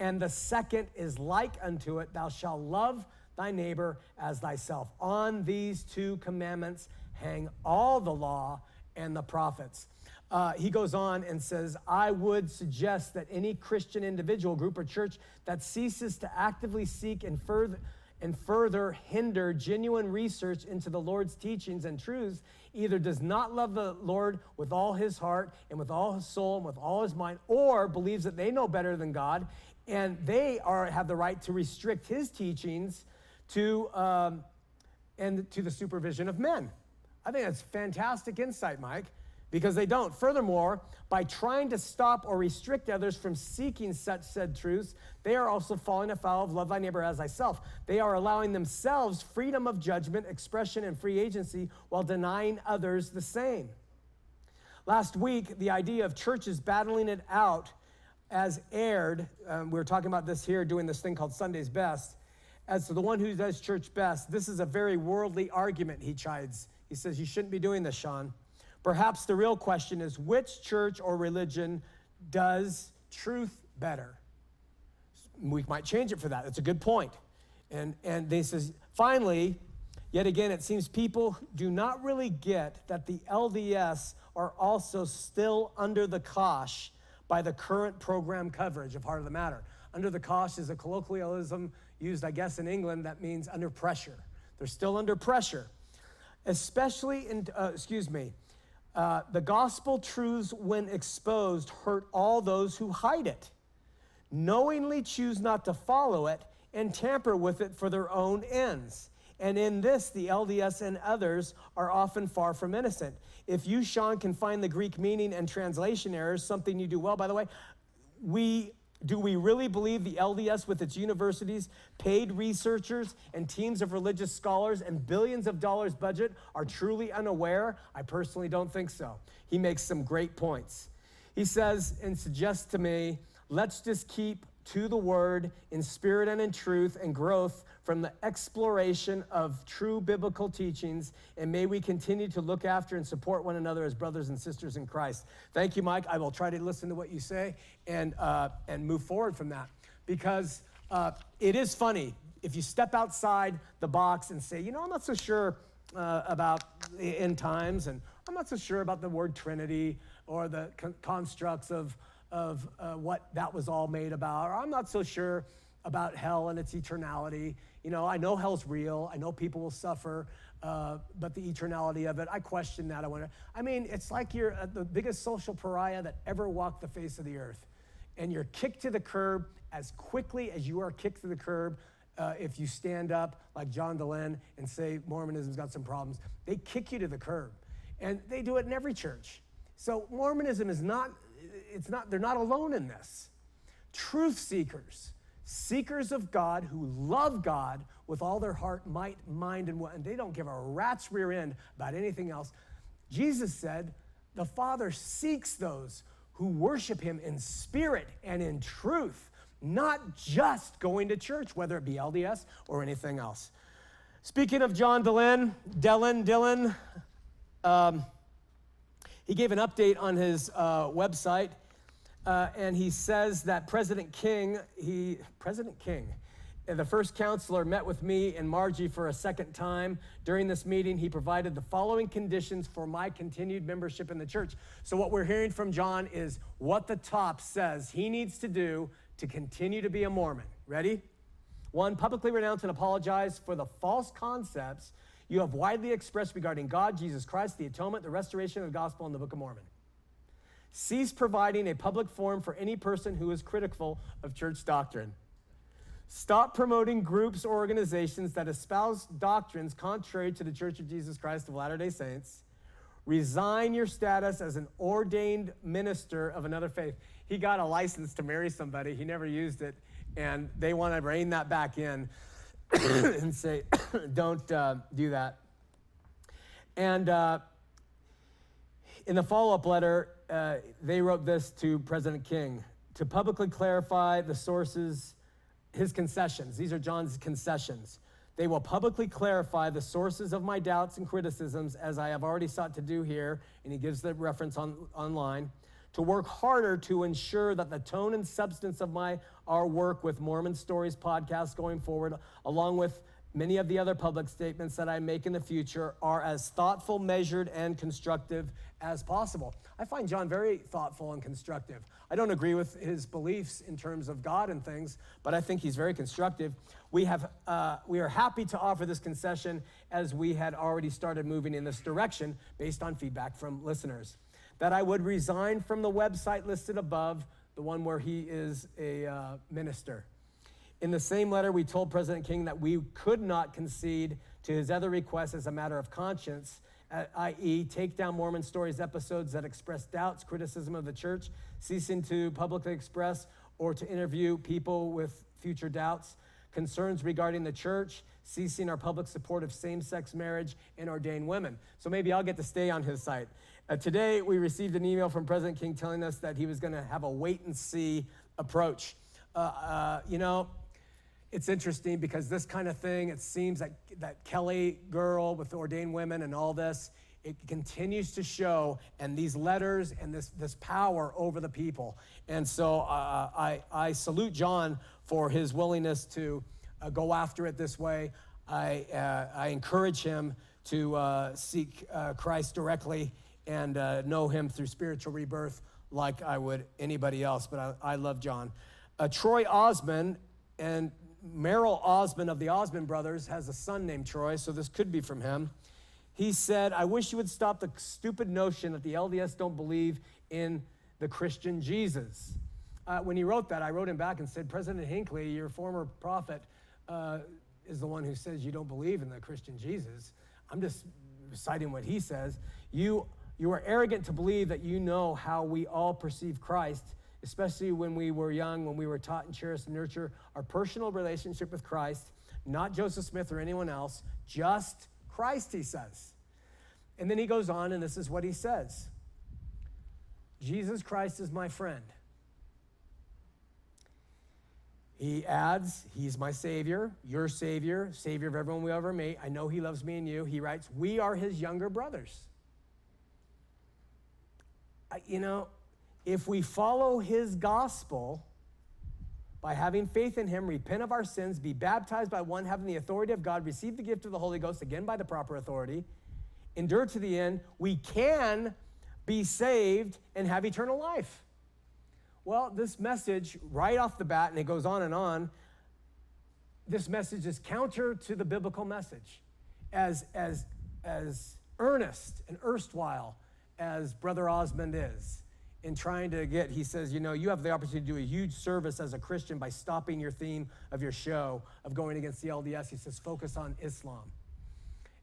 And the second is like unto it, Thou shalt love thy neighbor as thyself. On these two commandments hang all the law and the prophets. Uh, he goes on and says, I would suggest that any Christian individual, group, or church that ceases to actively seek and further, and further hinder genuine research into the Lord's teachings and truths either does not love the Lord with all his heart and with all his soul and with all his mind, or believes that they know better than God and they are, have the right to restrict his teachings to, um, and to the supervision of men. I think that's fantastic insight, Mike, because they don't. Furthermore, by trying to stop or restrict others from seeking such said truths, they are also falling afoul of love thy neighbor as thyself. They are allowing themselves freedom of judgment, expression, and free agency while denying others the same. Last week, the idea of churches battling it out as aired, um, we were talking about this here, doing this thing called Sunday's Best. As to the one who does church best, this is a very worldly argument, he chides. He says, You shouldn't be doing this, Shawn. Perhaps the real question is which church or religion does truth better? We might change it for that. That's a good point. And, and they says, finally, yet again, it seems people do not really get that the LDS are also still under the cosh by the current program coverage of Heart of the Matter. Under the cosh is a colloquialism used, I guess, in England that means under pressure. They're still under pressure, especially in, uh, excuse me, uh, the gospel truths, when exposed, hurt all those who hide it, knowingly choose not to follow it, and tamper with it for their own ends. And in this, the LDS and others are often far from innocent. If you, Shawn, can find the Greek meaning and translation errors, something you do well, by the way, we do we really believe the LDS, with its universities, paid researchers, and teams of religious scholars and billions of dollars budget, are truly unaware? I personally don't think so. He makes some great points. He says and suggests to me, let's just keep to the word in spirit and in truth and growth from the exploration of true biblical teachings. And may we continue to look after and support one another as brothers and sisters in Christ. Thank you, Mike. I will try to listen to what you say and, uh, and move forward from that because uh, it is funny if you step outside the box and say, you know, I'm not so sure uh, about the end times, and I'm not so sure about the word Trinity or the con- constructs of, of uh, what that was all made about, or I'm not so sure about hell and its eternality. You know, I know hell's real, I know people will suffer, uh, but the eternality of it, I question that. I wonder. I mean, it's like you're uh, the biggest social pariah that ever walked the face of the earth, and you're kicked to the curb as quickly as you are kicked to the curb uh, if you stand up like John Dehlin and say Mormonism's got some problems. They kick you to the curb. And they do it in every church. So Mormonism is not, it's not, they're not alone in this. Truth seekers, seekers of God who love God with all their heart, might, mind, and what, and they don't give a rat's rear end about anything else. Jesus said, the Father seeks those who worship him in spirit and in truth not just going to church, whether it be LDS or anything else. Speaking of John Dehlin, Dylan, Dylan, um, he gave an update on his uh, website, uh, and he says that President King, he, President King, uh, the first counselor met with me and Margi for a second time. During this meeting, he provided the following conditions for my continued membership in the church. So, what we're hearing from John is what the top says he needs to do to continue to be a Mormon. Ready? One, publicly renounce and apologize for the false concepts you have widely expressed regarding God, Jesus Christ, the atonement, the restoration of the gospel, and the Book of Mormon. Cease providing a public forum for any person who is critical of church doctrine. Stop promoting groups or organizations that espouse doctrines contrary to the Church of Jesus Christ of Latter day Saints. Resign your status as an ordained minister of another faith. He got a license to marry somebody, he never used it, and they want to rein that back in and say, don't uh, do that. And uh, in the follow up letter, uh, they wrote this to President King to publicly clarify the sources, his concessions. These are John's concessions. They will publicly clarify the sources of my doubts and criticisms, as I have already sought to do here. And he gives the reference on, online. To work harder to ensure that the tone and substance of my our work with Mormon Stories podcast going forward, along with many of the other public statements that I make in the future, are as thoughtful, measured, and constructive as possible. I find John very thoughtful and constructive. I don't agree with his beliefs in terms of God and things, but I think he's very constructive. We, have, uh, we are happy to offer this concession as we had already started moving in this direction based on feedback from listeners. That I would resign from the website listed above, the one where he is a uh, minister. In the same letter, we told President King that we could not concede to his other requests as a matter of conscience, uh, i.e., take down Mormon Stories episodes that express doubts, criticism of the church, ceasing to publicly express or to interview people with future doubts, concerns regarding the church, ceasing our public support of same sex marriage and ordained women. So maybe I'll get to stay on his site. Uh, today, we received an email from President King telling us that he was going to have a wait and see approach. Uh, uh, you know, it's interesting because this kind of thing, it seems that that Kelly girl with ordained women and all this, it continues to show, and these letters and this, this power over the people. And so uh, I, I salute John for his willingness to uh, go after it this way. I, uh, I encourage him to uh, seek uh, Christ directly and uh, know him through spiritual rebirth like I would anybody else. But I, I love John. Troy Osmond and Merrill Osmond of the Osmond brothers has a son named Troy, so this could be from him. He said, I wish you would stop the stupid notion that the LDS don't believe in the Christian Jesus. Uh, when he wrote that, I wrote him back and said, President Hinckley, your former prophet, uh, is the one who says you don't believe in the Christian Jesus. I'm just citing what he says. You, you are arrogant to believe that you know how we all perceive Christ especially when we were young, when we were taught and cherished and nurture our personal relationship with Christ, not Joseph Smith or anyone else, just Christ, he says. And then he goes on, and this is what he says Jesus Christ is my friend. He adds, He's my Savior, your Savior, Savior of everyone we ever meet. I know He loves me and you. He writes, We are His younger brothers. I- you know, if we follow His gospel by having faith in Him, repent of our sins, be baptized by one having the authority of God, receive the gift of the Holy Ghost, again by the proper authority, endure to the end, we can be saved and have eternal life. Well, this message, right off the bat, and it goes on and on, this message is counter to the biblical message. As, as, as earnest and erstwhile as Brother Osmond is in trying to get, he says, you know, you have the opportunity to do a huge service as a Christian by stopping your theme of your show of going against the LDS. He says, focus on Islam.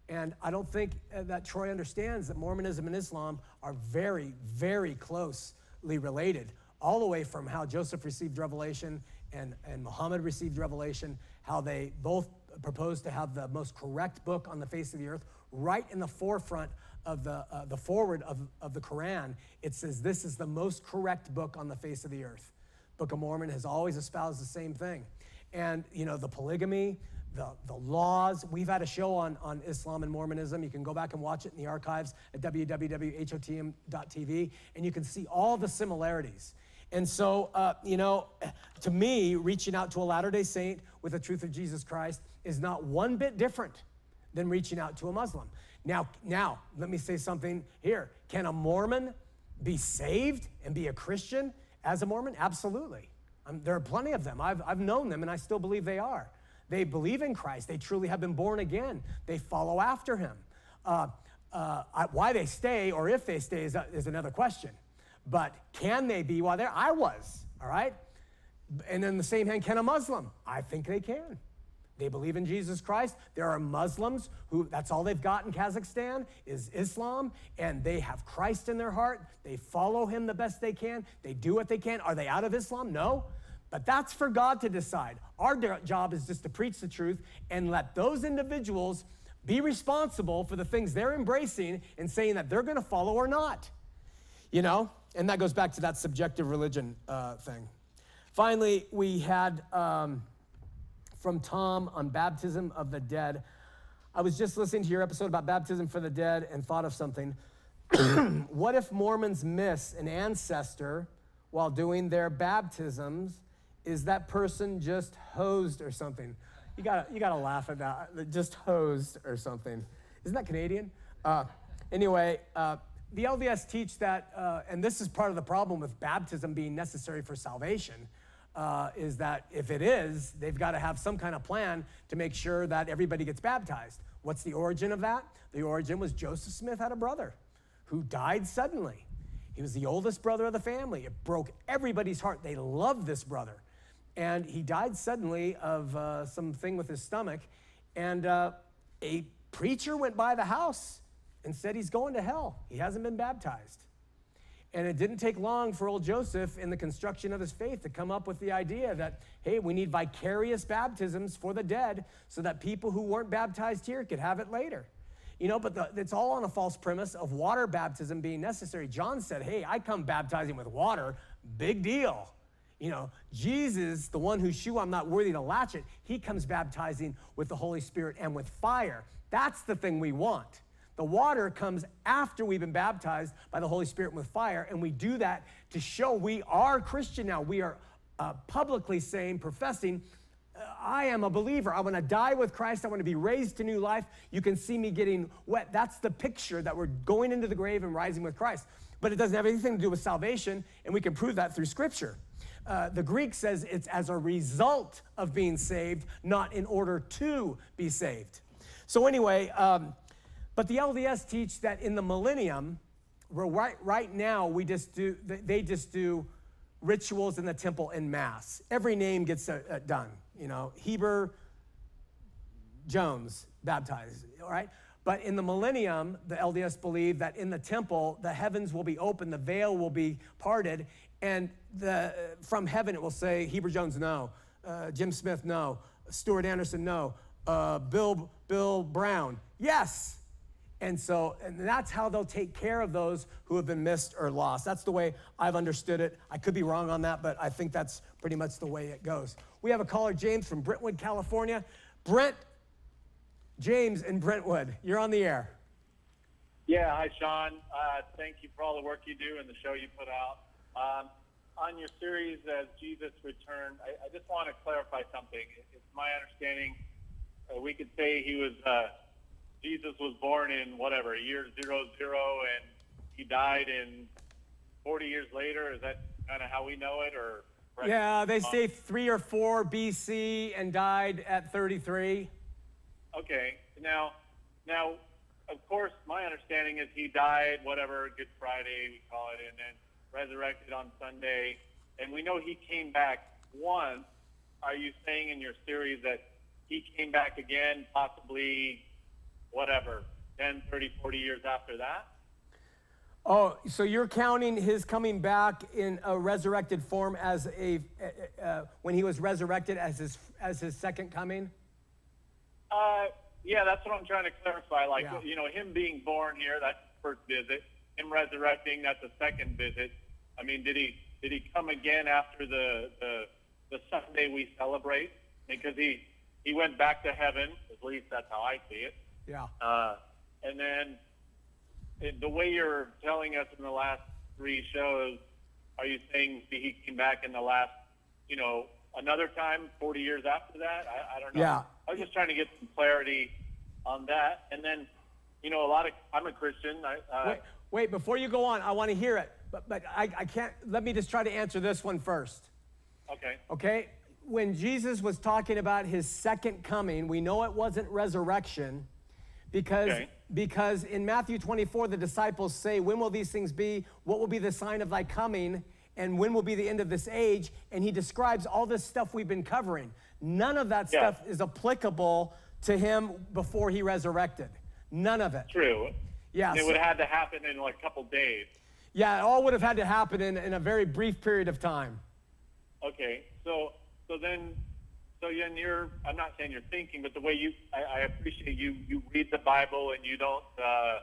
And I don't think uh, that Troy understands that Mormonism and Islam are very, very closely related, all the way from how Joseph received revelation and, and Muhammad received revelation, how they both proposed to have the most correct book on the face of the earth, right in the forefront of the, uh, the forward of, of the Quran. It says, This is the most correct book on the face of the earth. Book of Mormon has always espoused the same thing. And, you know, the polygamy, the, the laws. We've had a show on, on Islam and Mormonism. You can go back and watch it in the archives at www.hotm.tv, and you can see all the similarities. And so, uh, you know, to me, reaching out to a Latter day Saint with the truth of Jesus Christ is not one bit different than reaching out to a Muslim. Now, now, let me say something here. Can a Mormon be saved and be a Christian as a Mormon? Absolutely. Um, there are plenty of them. I've, I've known them, and I still believe they are. They believe in Christ. They truly have been born again. They follow after him. Uh, uh, I- why they stay or if they stay is, is another question. But can they be while there? I was, all right? And in the same hand, can a Muslim? I think they can. They believe in Jesus Christ. There are Muslims who that's all they've got in Kazakhstan is Islam, and they have Christ in their heart. They follow him the best they can. They do what they can. Are they out of Islam? No. But that's for God to decide. Our job is just to preach the truth and let those individuals be responsible for the things they're embracing and saying that they're going to follow or not. You know? And that goes back to that subjective religion uh, thing. Finally, we had. Um, from Tom on baptism of the dead. I was just listening to your episode about baptism for the dead and thought of something. what if Mormons miss an ancestor while doing their baptisms? Is that person just hosed or something? You gotta, you gotta laugh at that. Just hosed or something. Isn't that Canadian? Uh, anyway, uh, the LDS teach that, uh, and this is part of the problem with baptism being necessary for salvation uh, is that if it is, they've got to have some kind of plan to make sure that everybody gets baptized. What's the origin of that? The origin was Joseph Smith had a brother who died suddenly. He was the oldest brother of the family. It broke everybody's heart. They loved this brother. And he died suddenly of uh, something with his stomach. And uh, a preacher went by the house and said he's going to hell. He hasn't been baptized. And it didn't take long for old Joseph in the construction of his faith to come up with the idea that, hey, we need vicarious baptisms for the dead so that people who weren't baptized here could have it later. You know, but the, it's all on a false premise of water baptism being necessary. John said, hey, I come baptizing with water, big deal. You know, Jesus, the one whose shoe I'm not worthy to latch it, he comes baptizing with the Holy Spirit and with fire. That's the thing we want. The water comes after we've been baptized by the Holy Spirit with fire, and we do that to show we are Christian now. We are uh, publicly saying, professing, I am a believer. I want to die with Christ. I want to be raised to new life. You can see me getting wet. That's the picture that we're going into the grave and rising with Christ. But it doesn't have anything to do with salvation, and we can prove that through Scripture. Uh, the Greek says it's as a result of being saved, not in order to be saved. So, anyway, um, but the LDS teach that in the millennium, right, right now we just do, they just do rituals in the temple in mass. Every name gets uh, uh, done. You know, Heber Jones baptized, all right? But in the millennium, the LDS believe that in the temple, the heavens will be open, the veil will be parted, and the, from heaven it will say, Heber Jones, no. Uh, Jim Smith, no. Stuart Anderson, no. Uh, Bill, Bill Brown, yes And so, and that's how they'll take care of those who have been missed or lost. That's the way I've understood it. I could be wrong on that, but I think that's pretty much the way it goes. We have a caller, James from Brentwood, California. Brent, James in Brentwood, you're on the air. Yeah, hi, Shawn. Uh, thank you for all the work you do and the show you put out. Um, on your series as Jesus returned, I, I just want to clarify something. It's my understanding uh, we could say he was uh, Jesus was born in whatever year zero zero, and he died in 40 years later. Is that kind of how we know it, or? Yeah, they say three or four BC and died at 33. Okay. Now, now, of course, my understanding is he died, whatever, Good Friday, we call it, and then resurrected on Sunday. And we know he came back once. Are you saying in your series that he came back again, possibly, whatever, 10, 30, 40 years after that? Oh, so you're counting his coming back in a resurrected form as a uh, uh, when he was resurrected as his as his second coming? Uh, yeah, that's what I'm trying to clarify. Like, Yeah. you know, him being born here, that's the first visit. Him resurrecting, that's the second visit. I mean, did he did he come again after the the, the Sunday we celebrate? Because he he went back to heaven. At least that's how I see it. Yeah. Uh, and then it, the way you're telling us in the last three shows, are you saying he came back in the last, you know, another time, 40 years after that? I, I don't know. Yeah. I was just trying to get some clarity on that. And then, you know, a lot of, I'm a Christian. I, uh, Wait, wait, before you go on, I want to hear it, but but I, I can't. Let me just try to answer this one first. okay. Okay? When Jesus was talking about his second coming, we know it wasn't resurrection because, Okay. because in Matthew 24, the disciples say, When will these things be? What will be the sign of thy coming? And when will be the end of this age? And he describes all this stuff we've been covering. None of that Yeah. stuff is applicable to him before he resurrected. None of it. True. Yeah, it so- would have had to happen in like a couple days. Yeah, it all would have had to happen in, in a very brief period of time. Okay, so so then, so then you're. I'm not saying you're thinking, but the way you, I, I appreciate you. You read the Bible and you don't, uh,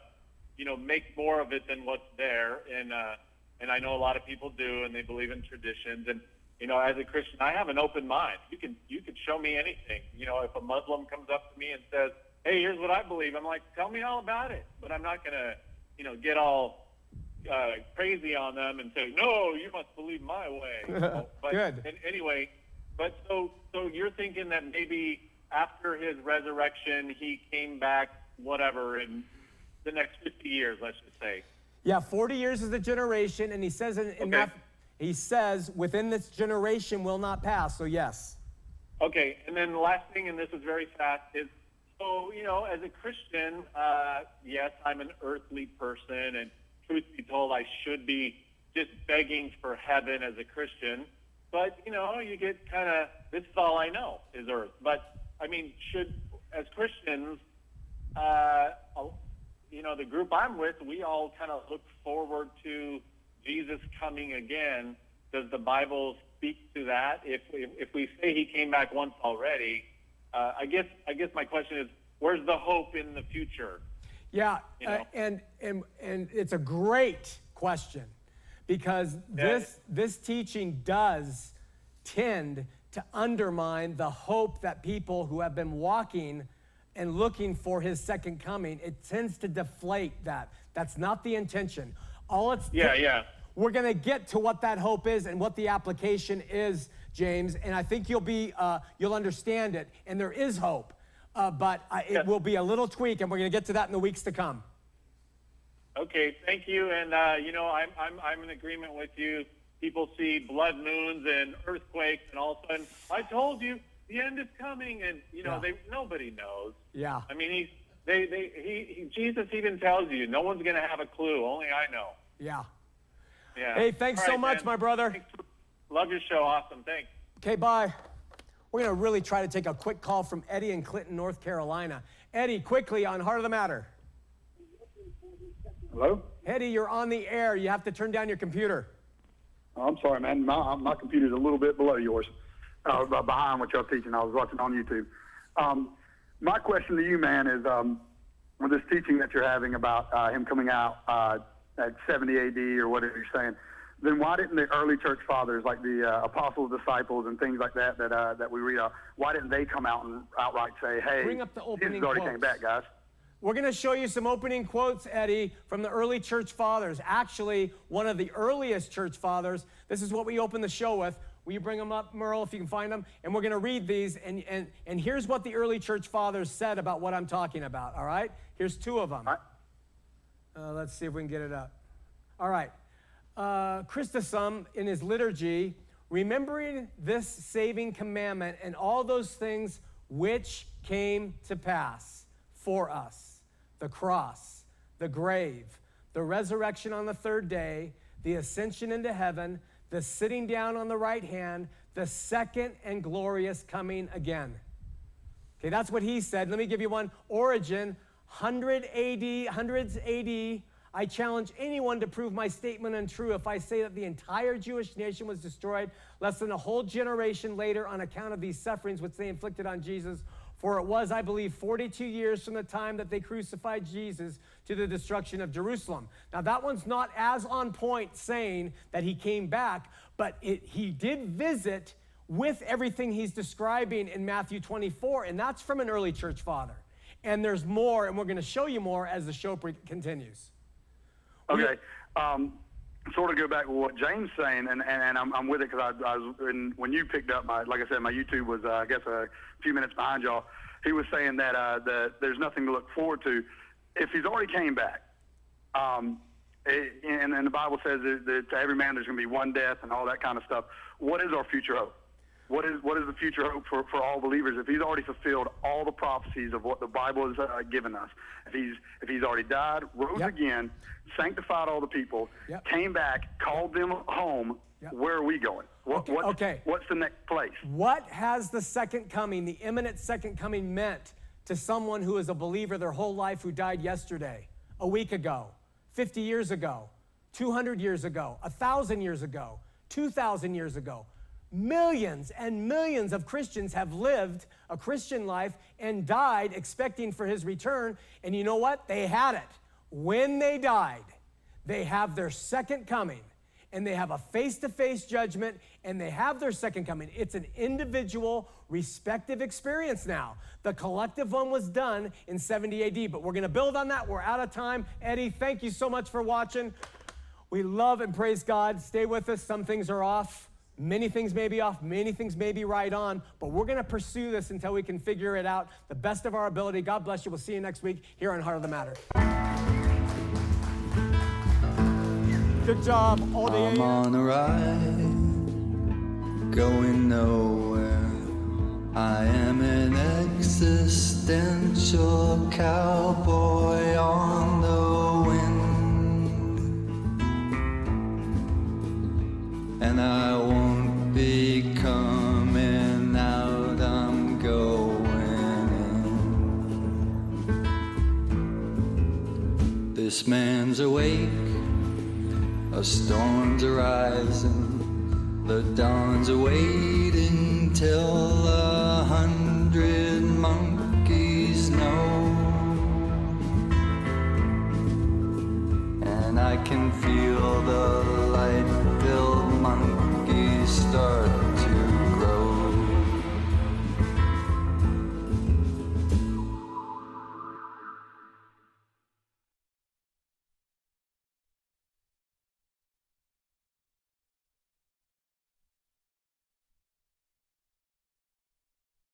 you know, make more of it than what's there. And uh, and I know a lot of people do, and they believe in traditions. And you know, as a Christian, I have an open mind. You can you can show me anything. You know, if a Muslim comes up to me and says, "Hey, here's what I believe," I'm like, "Tell me all about it." But I'm not gonna, you know, get all uh, crazy on them and say, "No, you must believe my way." But Good. and anyway, but so so you're thinking that maybe after his resurrection, he came back, whatever, in the next 50 years, let's just say. Yeah, 40 years is a generation, and he says in, in Okay. Matthew, he says within this generation will not pass. So yes, Okay, and then the last thing, and this is very fast, is so you know, as a Christian, uh, yes, I'm an earthly person, and truth be told, I should be just begging for heaven as a Christian. But you know, you get kind of this is all I know is earth. But I mean, should as Christians, uh, you know, the group I'm with, we all kind of look forward to Jesus coming again. Does the Bible speak to that? If if, if we say he came back once already, uh, I guess I guess my question is, where's the hope in the future? yeah, You uh, and and and it's a great question because this this teaching does tend to undermine the hope that people who have been walking and looking for his second coming. It tends to deflate that. That's not the intention. All it's Yeah, yeah. We're to get to what that hope is and what the application is, James, and I think you'll be uh, you'll understand it. And there is hope, uh, but I, it Yeah. will be a little tweak, and we're to get to that in the weeks to come. Okay, thank you. And uh, you know, I'm I'm I'm in agreement with you. People see blood moons and earthquakes, and all of a sudden, I told you the end is coming, and you know, Yeah. they nobody knows. Yeah. I mean, he's they they he, he Jesus even tells you no one's gonna have a clue. Only I know. Yeah. Yeah. Hey, thanks so much, man. my brother. Thanks. Love your show. Awesome. Thanks. Okay, bye. We're going to really try to take a quick call from Eddie in Clinton, North Carolina. Eddie, quickly on Heart of the Matter. Hello? Eddie, you're on the air. You have to turn down your computer. Oh, I'm sorry, man. My, my computer's a little bit below yours, uh, behind what y'all teaching. I was watching on YouTube. Um, my question to you, man, is um, with this teaching that you're having about uh, him coming out uh, at 70 AD or whatever you're saying, then why didn't the early church fathers, like the uh, apostles, disciples, and things like that, that uh, that we read about, why didn't they come out and outright say, "Hey, Bring up the opening Jesus already came back, guys"? We're going to show you some opening quotes, Eddie, from the early church fathers. Actually, one of the earliest church fathers. This is what we open the show with. Will you bring them up, Merle, if you can find them? And we're going to read these. And, and, and here's what the early church fathers said about what I'm talking about, all right? Here's two of them. Right. Uh, let's see if we can get it up. All right. Uh, Chrysostom in his liturgy, remembering this saving commandment and all those things which came to pass for us the cross, the grave, the resurrection on the third day, the ascension into heaven, the sitting down on the right hand, the second and glorious coming again. Okay, that's what he said. Let me give you one. Origen, 100 AD, hundreds AD. I challenge anyone to prove my statement untrue if I say that the entire Jewish nation was destroyed less than a whole generation later on account of these sufferings which they inflicted on Jesus. For it was, I believe, 42 years from the time that they crucified Jesus to the destruction of Jerusalem. Now, that one's not as on point saying that he came back, but it, he did visit with everything he's describing in Matthew 24, and that's from an early church father. And there's more, and we're going to show you more as the show continues. Okay. Um, sort of go back with what James saying, and, and, and I'm, I'm with it because I, I was in, when you picked up my, like I said, my YouTube was, uh, I guess, a few minutes behind y'all. He was saying that uh, that there's nothing to look forward to. If he's already came back, um, it, and, and the Bible says that, that to every man there's going to be one death and all that kind of stuff. What is our future hope? What is what is the future hope for, for all believers if he's already fulfilled all the prophecies of what the Bible has uh, given us? If he's if he's already died, rose Yep. again, sanctified all the people, Yep. came back, called them home, Yep. where are we going? What, Okay, what's, okay. what's the next place? What has the second coming, the imminent second coming, meant to someone who is a believer their whole life who died yesterday, a week ago, 50 years ago, 200 years ago, 1,000 years ago, 2,000 years ago? Millions and millions of Christians have lived a Christian life and died expecting for his return. And you know what? They had it. When they died, they have their second coming and they have a face to face judgment and they have their second coming. It's an individual, respective experience now. The collective one was done in 70 AD, but we're to build on that. We're out of time. Eddie, thank you so much for watching. We love and praise God. Stay with us. Some things are off. Many things may be off, many things may be right on, but we're going to pursue this until we can figure it out the best of our ability. God bless you. We'll see you next week here on Heart of the Matter. Good job, all the I'm on a ride, going nowhere. I am an existential cowboy on the and I won't be coming out. I'm going in. This man's awake, a storm's arising, the dawn's awaiting till a hundred monkeys know. And I can feel the light monkey start